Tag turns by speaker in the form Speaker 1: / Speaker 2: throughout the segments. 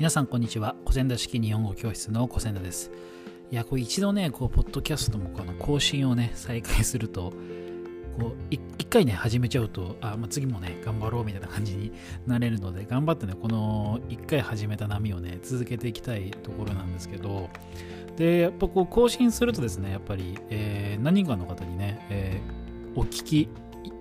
Speaker 1: 皆さんこんにちは。古典田式日本語教室の古典田です。いやこう一度ねこうポッドキャストもこの更新をね再開するとこう一回ね始めちゃうとあ、まあ、次もね頑張ろうみたいな感じになれるので頑張ってねこの一回始めた波をね続けていきたいところなんですけどでやっぱこう更新するとですねやっぱり、えー、何人かの方にね、えー、お聞き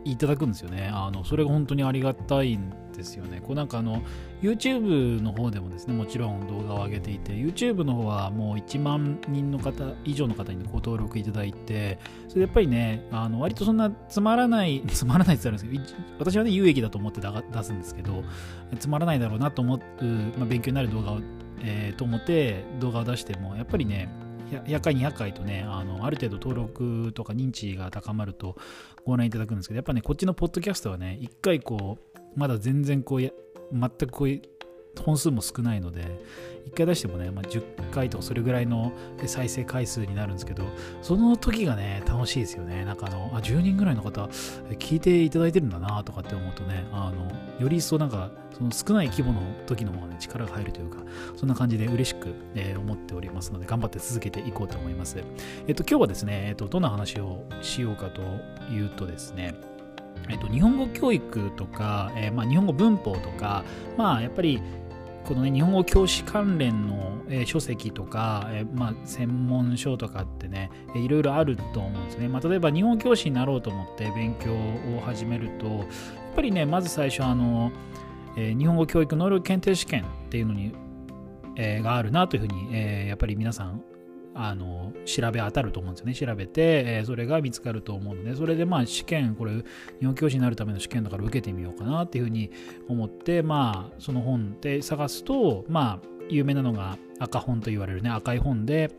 Speaker 1: いただくんですよねあのそれが本当にありがたいんですよね。こうなんかあの YouTube の方でもですね、もちろん動画を上げていて、YouTube の方はもう1万人の方以上の方にご登録いただいて、それでやっぱりね、あの割とそんなつまらない、つまらないって言ったらあるんですけど、私はね、有益だと思って出すんですけど、つまらないだろうなと思う、まあ、勉強になる動画を、えー、と思って動画を出しても、やっぱりね、100回200回とねあのある程度登録とか認知が高まるとご覧いただくんですけどやっぱねこっちのポッドキャストはね1回こうまだ全然こう全くこういう本数も少ないので1回出してもね、まあ、10回とかそれぐらいの再生回数になるんですけどその時がね楽しいですよね。なんかあのあ10人ぐらいの方聞いていただいてるんだなとかって思うとねあのより一層なんかその少ない規模の時の方がね力が入るというかそんな感じで嬉しく、えー、思っておりますので頑張って続けていこうと思います。えっと今日はですね、えっと、どんな話をしようかというとですねえっと、日本語教育とか、えー、まあ、日本語文法とか、まあ、やっぱりこのね、日本語教師関連の、えー、書籍とか、えー、まあ、専門書とかってね、えー、いろいろあると思うんですね。まあ、例えば日本教師になろうと思って勉強を始めると、やっぱりね、まず最初、あの、え日本語教育能力検定試験っていうのに、えがあるなというふうに、えやっぱり皆さんあの調べ当たると思うんですよね。調べて、えー、それが見つかると思うので、それでまあ試験、これ、日本教師になるための試験だから受けてみようかなっていうふうに思って、まあ、その本で探すと、まあ、有名なのが赤本と言われるね、赤い本で、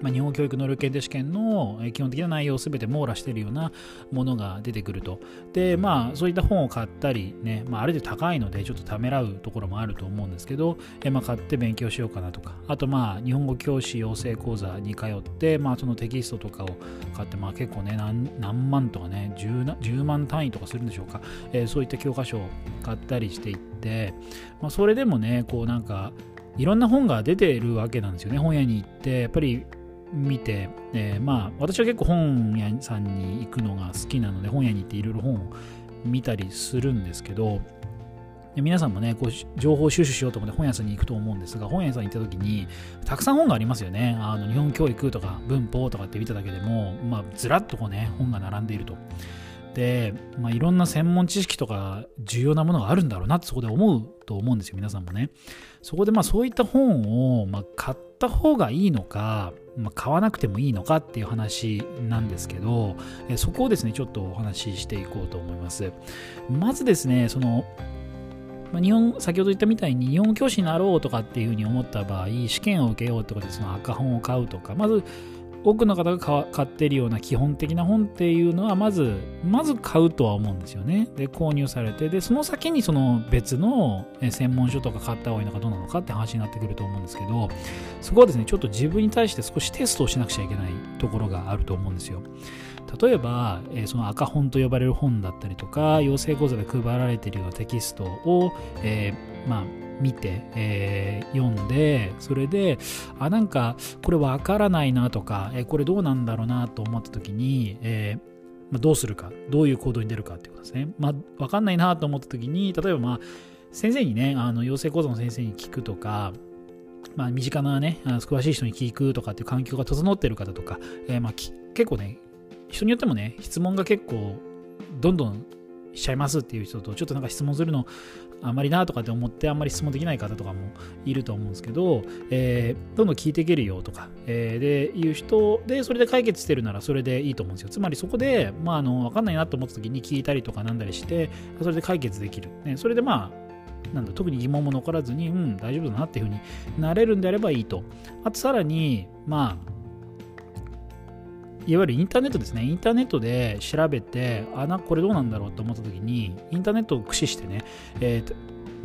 Speaker 1: まあ、日本教育能力検定試験の基本的な内容を全て網羅しているようなものが出てくると。で、まあ、そういった本を買ったりね、まあ、ある程度高いので、ちょっとためらうところもあると思うんですけど、えまあ、買って勉強しようかなとか、あと、まあ、日本語教師養成講座に通って、まあ、そのテキストとかを買って、まあ、結構ね、何何万とかね10、10万単位とかするんでしょうか、えー、そういった教科書を買ったりしていって、まあ、それでもね、こうなんか、いろんな本が出ているわけなんですよね。本屋に行って、やっぱり見て、えー、まあ私は結構本屋さんに行くのが好きなので本屋に行っていろいろ本を見たりするんですけど皆さんもねこう情報収集しようと思って本屋さんに行くと思うんですが本屋さんに行った時にたくさん本がありますよねあの日本教育とか文法とかって見ただけでも、まあ、ずらっとこうね本が並んでいると。で、まあ、いろんな専門知識とか重要なものがあるんだろうなってそこで思うと思うんですよ皆さんもねそこでまあそういった本をまあ買った方がいいのかまあ、買わなくてもいいのかっていう話なんですけど、えそこをですね、ちょっとお話ししていこうと思います。まずですね、その、まあ、日本、先ほど言ったみたいに日本教師になろうとかっていうふうに思った場合、試験を受けようってことでその赤本を買うとか、まず多くの方が買ってるような基本的な本っていうのはまずまず買うとは思うんですよね。で購入されてでその先にその別の専門書とか買った方がいいのかどうなのかって話になってくると思うんですけどそこはですねちょっと自分に対して少しテストをしなくちゃいけないところがあると思うんですよ。例えば、えその赤本と呼ばれる本だったりとか養成講座で配られているようなテキストを、えー、まあ見て、えー、読んでそれであなんかこれわからないなとか、えー、これどうなんだろうなと思った時に、えーまあ、どうするかどういう行動に出るかってことですね。まあ、わかんないなと思った時に例えばまあ先生にねあの養成講座の先生に聞くとかまあ、身近なね、詳しい人に聞くとかっていう環境が整ってる方とか、えー、まあ結構ね、人によってもね、質問が結構どんどんしちゃいますっていう人と、ちょっとなんか質問するのあんまりなとかって思ってあんまり質問できない方とかもいると思うんですけど、えー、どんどん聞いていけるよとか、えー、でいう人でそれで解決してるならそれでいいと思うんですよつまりそこで、まあ、あの分かんないなと思った時に聞いたりとかなんだりしてそれで解決できる、ね、それでまあなんだ特に疑問も残らずに、うん、大丈夫だなっていうふうになれるんであればいいと。あとさらに、まあ、いわゆるインターネットですね。インターネットで調べて、あ、な、これどうなんだろうと思った時に、インターネットを駆使してね、えー、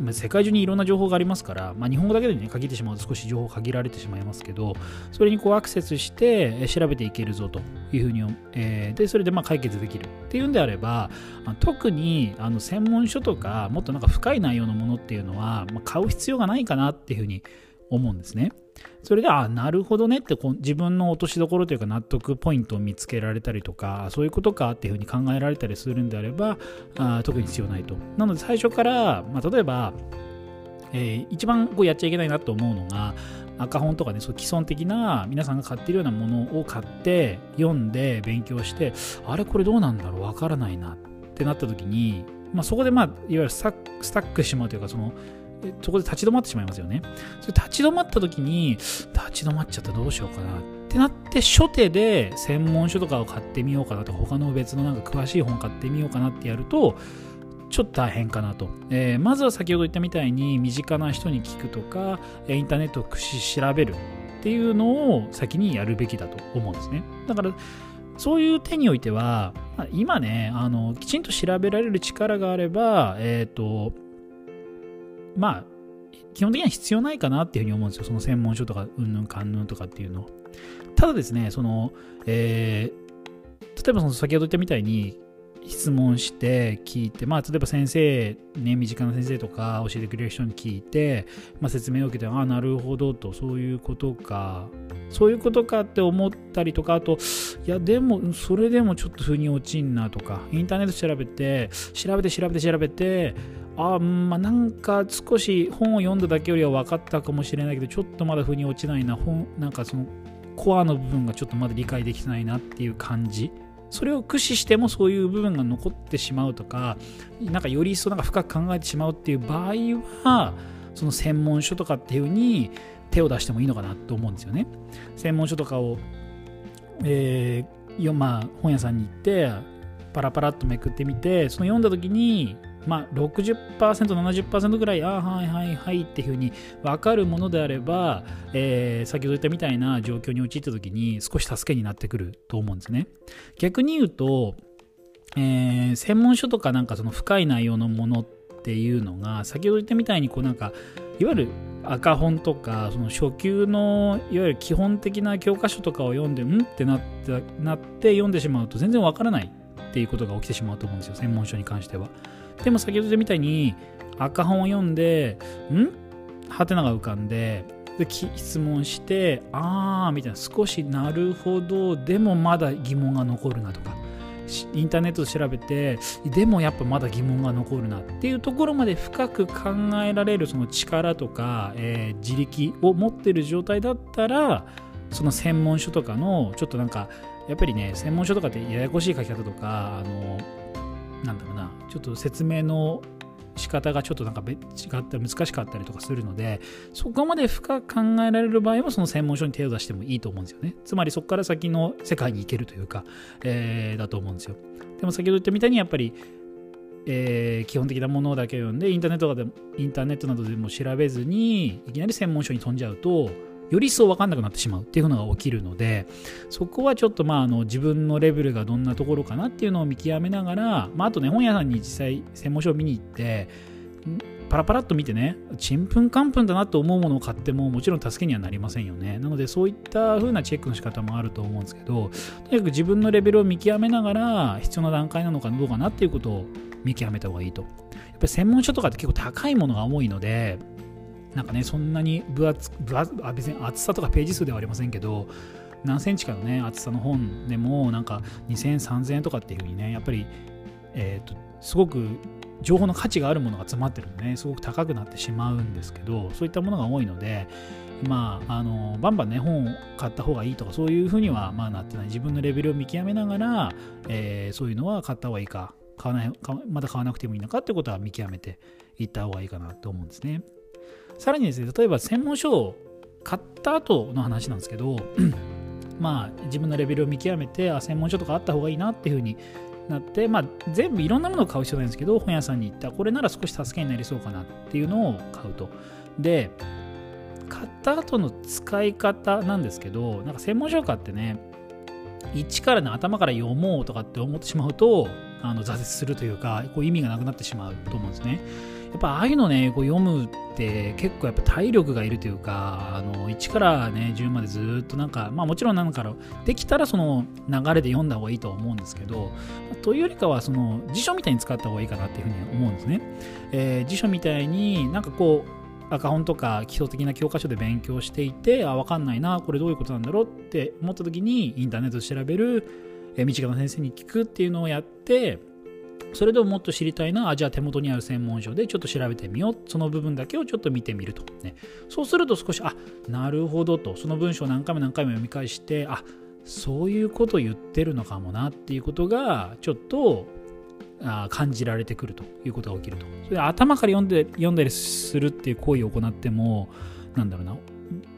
Speaker 1: まあ、世界中にいろんな情報がありますから、まあ、日本語だけでね、限ってしまうと少し情報限られてしまいますけど、それにこうアクセスして調べていけるぞというふうに、えー、で、それでまあ解決できるっていうんであれば、特にあの専門書とか、もっとなんか深い内容のものっていうのは、まあ、買う必要がないかなっていうふうに思うんですね。それで、あ、なるほどねってこ自分の落としどころというか納得ポイントを見つけられたりとか、そういうことかっていうふうに考えられたりするんであれば、あ特に必要ないと。なので最初から、まあ、例えば、えー、一番こうやっちゃいけないなと思うのが、赤本とかね、そう既存的な皆さんが買ってるようなものを買って、読んで、勉強して、あれこれどうなんだろうわからないなってなった時に、まあ、そこでまあ、いわゆるスタックしてしまうというか、その、そこで立ち止まってしまいますよね。それ立ち止まった時に、立ち止まっちゃったらどうしようかなってなって、初手で専門書とかを買ってみようかなと、他の別のなんか詳しい本買ってみようかなってやると、ちょっと大変かなと。えー、まずは先ほど言ったみたいに、身近な人に聞くとか、インターネットを駆使調べるっていうのを先にやるべきだと思うんですね。だから、そういう手においては、今ね、あのきちんと調べられる力があれば、えっ、ー、と、まあ、基本的には必要ないかなっていうふうに思うんですよ。その専門書とか、うんぬんかんぬんとかっていうの。ただですね、その、えー、例えばその先ほど言ったみたいに、質問して聞いて、まあ、例えば先生、ね、身近な先生とか教えてくれる人に聞いて、まあ、説明を受けて、ああ、なるほどと、そういうことか、そういうことかって思ったりとか、あと、いや、でも、それでもちょっと腑に落ちんなとか、インターネット調べて、調べて調べて調べて、あまあなんか少し本を読んだだけよりは分かったかもしれないけどちょっとまだ腑に落ちないな本なんかそのコアの部分がちょっとまだ理解できてないなっていう感じ。それを駆使してもそういう部分が残ってしまうとかなんかより一層なんか深く考えてしまうっていう場合はその専門書とかっていう風に手を出してもいいのかなと思うんですよね。専門書とかを、えー、まあ、本屋さんに行ってパラパラっとめくってみてその読んだ時にまあ60%、70%ぐらい、ああ、はいはいはいっていうふうに分かるものであれば、えー、先ほど言ったみたいな状況に陥った時に少し助けになってくると思うんですね。逆に言うと、えー、専門書とかなんかその深い内容のものっていうのが、先ほど言ったみたいにこうなんか、いわゆる赤本とかその初級のいわゆる基本的な教科書とかを読んでん？ってなってなって読んでしまうと全然わからないっていうことが起きてしまうと思うんですよ専門書に関しては。でも先ほど言ったみたいに赤本を読んで、ん？ハテナが浮かんで、で質問して、あーみたいな、少しなるほど、でもまだ疑問が残るなとか、インターネットで調べて、でもやっぱまだ疑問が残るなっていうところまで深く考えられるその力とか、えー、自力を持ってる状態だったら、その専門書とかの、ちょっとなんか、やっぱりね、専門書とかってややこしい書き方とか、あの、なんだろうなちょっと説明の仕方がちょっとなんか違ったり難しかったりとかするのでそこまで深く考えられる場合はその専門書に手を出してもいいと思うんですよね。つまりそこから先の世界に行けるというか、えー、だと思うんですよ。でも先ほど言ったみたいにやっぱりえー、基本的なものだけ読んでインターネットでインターネットなどでも調べずにいきなり専門書に飛んじゃうとより一層分かんなくなってしまうっていうのが起きるのでそこはちょっとまああの自分のレベルがどんなところかなっていうのを見極めながら、まあ、あとね本屋さんに実際専門書を見に行ってパラパラっと見てね、ちんぷんかんぷんだなと思うものを買ってももちろん助けにはなりませんよね。なのでそういった風なチェックの仕方もあると思うんですけど、とにかく自分のレベルを見極めながら必要な段階なのかどうかなっていうことを見極めた方がいいと。やっぱり専門書とかって結構高いものが多いので、なんかね、そんなに分厚分厚別に厚さとかページ数ではありませんけど、何センチかのね、厚さの本でも、なんか2000円、3000円とかっていうふうにね、やっぱり、えっ、と、すごく情報の価値があるものが詰まってるんでね、すごく高くなってしまうんですけど、そういったものが多いので、まあ、あの、バンバンね、本を買った方がいいとか、そういうふうには、まあ、なってない。自分のレベルを見極めながら、えー、そういうのは買った方がいいか、買わない、まだ買わなくてもいいのかってことは見極めていった方がいいかなと思うんですね。さらにですね、例えば専門書を買った後の話なんですけど、まあ自分のレベルを見極めて、あ、専門書とかあった方がいいなっていうふうになって、まあ全部いろんなものを買う必要ないんですけど、本屋さんに行った、これなら少し助けになりそうかなっていうのを買うと。で、買った後の使い方なんですけど、なんか専門書を買ってね、一からね、頭から読もうとかって思ってしまうと、あの挫折するというかこう意味がなくなってしまうと思うんですね。やっぱああいうのねこう読むって結構やっぱ体力がいるというかあの1からね10までずっとなんかまあもちろんなんかできたらその流れで読んだ方がいいとは思うんですけどというよりかはその辞書みたいに使った方がいいかなっていうふうに思うんですね、えー、辞書みたいになんかこう赤本とか基礎的な教科書で勉強していてあ分かんないなこれどういうことなんだろうって思った時にインターネットで調べる、えー、身近な先生に聞くっていうのをやってそれでももっと知りたいな、あじゃあ手元にある専門書でちょっと調べてみよう。その部分だけをちょっと見てみると。ね、そうすると少し、あなるほどと、その文章を何回も何回も読み返して、あそういうこと言ってるのかもなっていうことが、ちょっとあ感じられてくるということが起きると。それで頭から読んで読んだりするっていう行為を行っても、なんだろうな、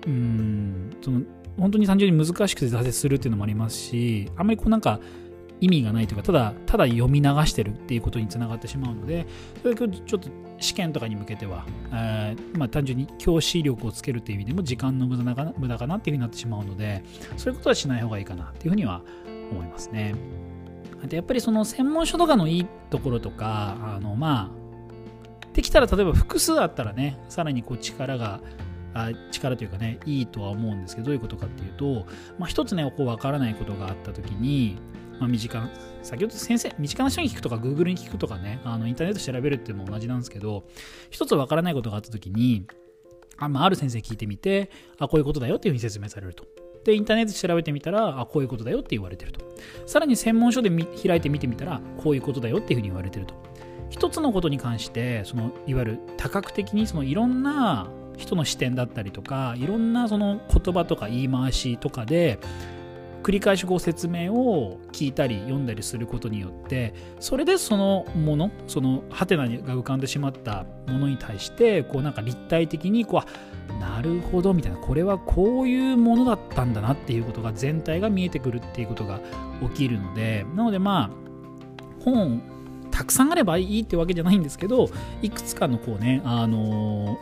Speaker 1: うん、その本当に単純に難しくて挫折するっていうのもありますし、あんまりこうなんか、意味がないというかただただ読み流してるっていうことにつながってしまうのでそれちょっと試験とかに向けては、えー、まあ、単純に教師力をつけるっていう意味でも時間の無駄かな無駄かなっていうふうになってしまうのでそういうことはしない方がいいかなっていうふうには思いますね。でやっぱりその専門書とかのいいところとかあのまあできたら例えば複数あったらねさらにこう力があ力というかねいいとは思うんですけどどういうことかっていうと、まあ、一つねこう分からないことがあった時にまあ、身近な、先ほど先生、身近な人に聞くとか、Google に聞くとかね、あのインターネット調べるっていうのも同じなんですけど、一つわからないことがあったときに、あ,、まあ、ある先生聞いてみて、あ、こういうことだよっていうふうに説明されると。で、インターネット調べてみたら、あ、こういうことだよって言われてると。さらに専門書で開いて見てみたら、こういうことだよっていうふうに言われてると。一つのことに関して、そのいわゆる多角的にそのいろんな人の視点だったりとか、いろんなその言葉とか言い回しとかで、繰り返しご説明を聞いたり読んだりすることによってそれでそのものそのハテナが浮かんでしまったものに対してこうなんか立体的にこうなるほどみたいなこれはこういうものだったんだなっていうことが全体が見えてくるっていうことが起きるのでなのでまあ本たくさんあればいいってわけじゃないんですけどいくつかのこうねあの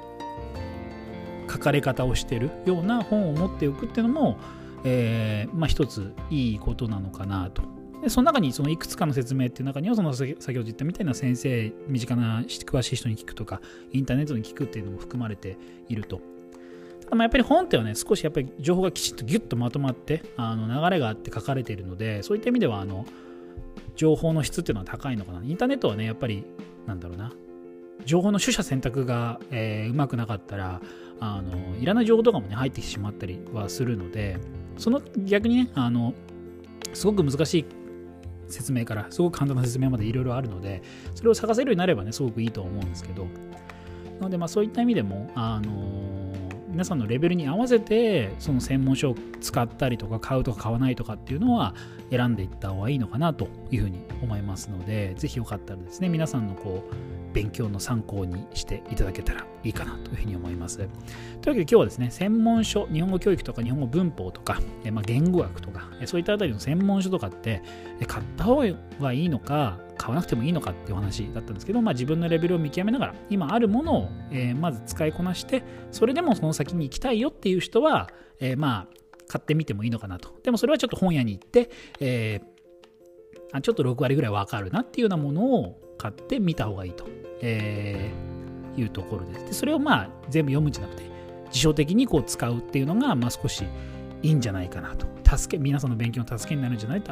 Speaker 1: ー、書かれ方をしてるような本を持っておくっていうのもえー、まあ、一ついいことなのかなと。でその中にそのいくつかの説明っていう中にはその先ほど言ったみたいな先生身近な詳しい人に聞くとかインターネットに聞くっていうのも含まれていると。ただまあやっぱり本ってはね少しやっぱり情報がきちっとギュッとまとまってあの流れがあって書かれているのでそういった意味ではあの情報の質っていうのは高いのかな。インターネットはねやっぱりなんだろうな情報の取捨選択が、えー、うまくなかったらあのいらない情報とかもね入ってきてしまったりはするのでその逆にね、あの、すごく難しい説明からすごく簡単な説明までいろいろあるので、それを探せるようになればね、すごくいいと思うんですけど、なので、まあそういった意味でも、あの皆さんのレベルに合わせて、その専門書を使ったりとか、買うとか買わないとかっていうのは選んでいった方がいいのかなというふうに思いますので、ぜひよかったらですね、皆さんのこう、勉強の参考にしていただけたらいいかなというふうに思います。というわけで今日はですね、専門書、日本語教育とか日本語文法とか、えまあ、言語学とか、そういったあたりの専門書とかって買った方がいいのか、買わなくてもいいのかっていう話だったんですけど、まあ、自分のレベルを見極めながら、今あるものを、え、まず使いこなして、それでもその先に行きたいよっていう人は、え、まあ、買ってみてもいいのかなと。でもそれはちょっと本屋に行って、えー、あちょっと6割ぐらいわかるなっていうようなものを買ってみた方がいいと、えー、いうところです。でそれをまあ全部読むんじゃなくて、辞書的にこう使うっていうのが、まあ、少しいいんじゃないかなと。助け、皆さんの勉強の助けになるんじゃない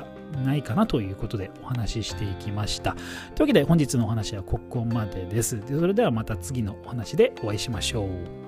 Speaker 1: ないかなということでお話ししていきました。というわけで本日のお話はここまでです。でそれではまた次のお話でお会いしましょう。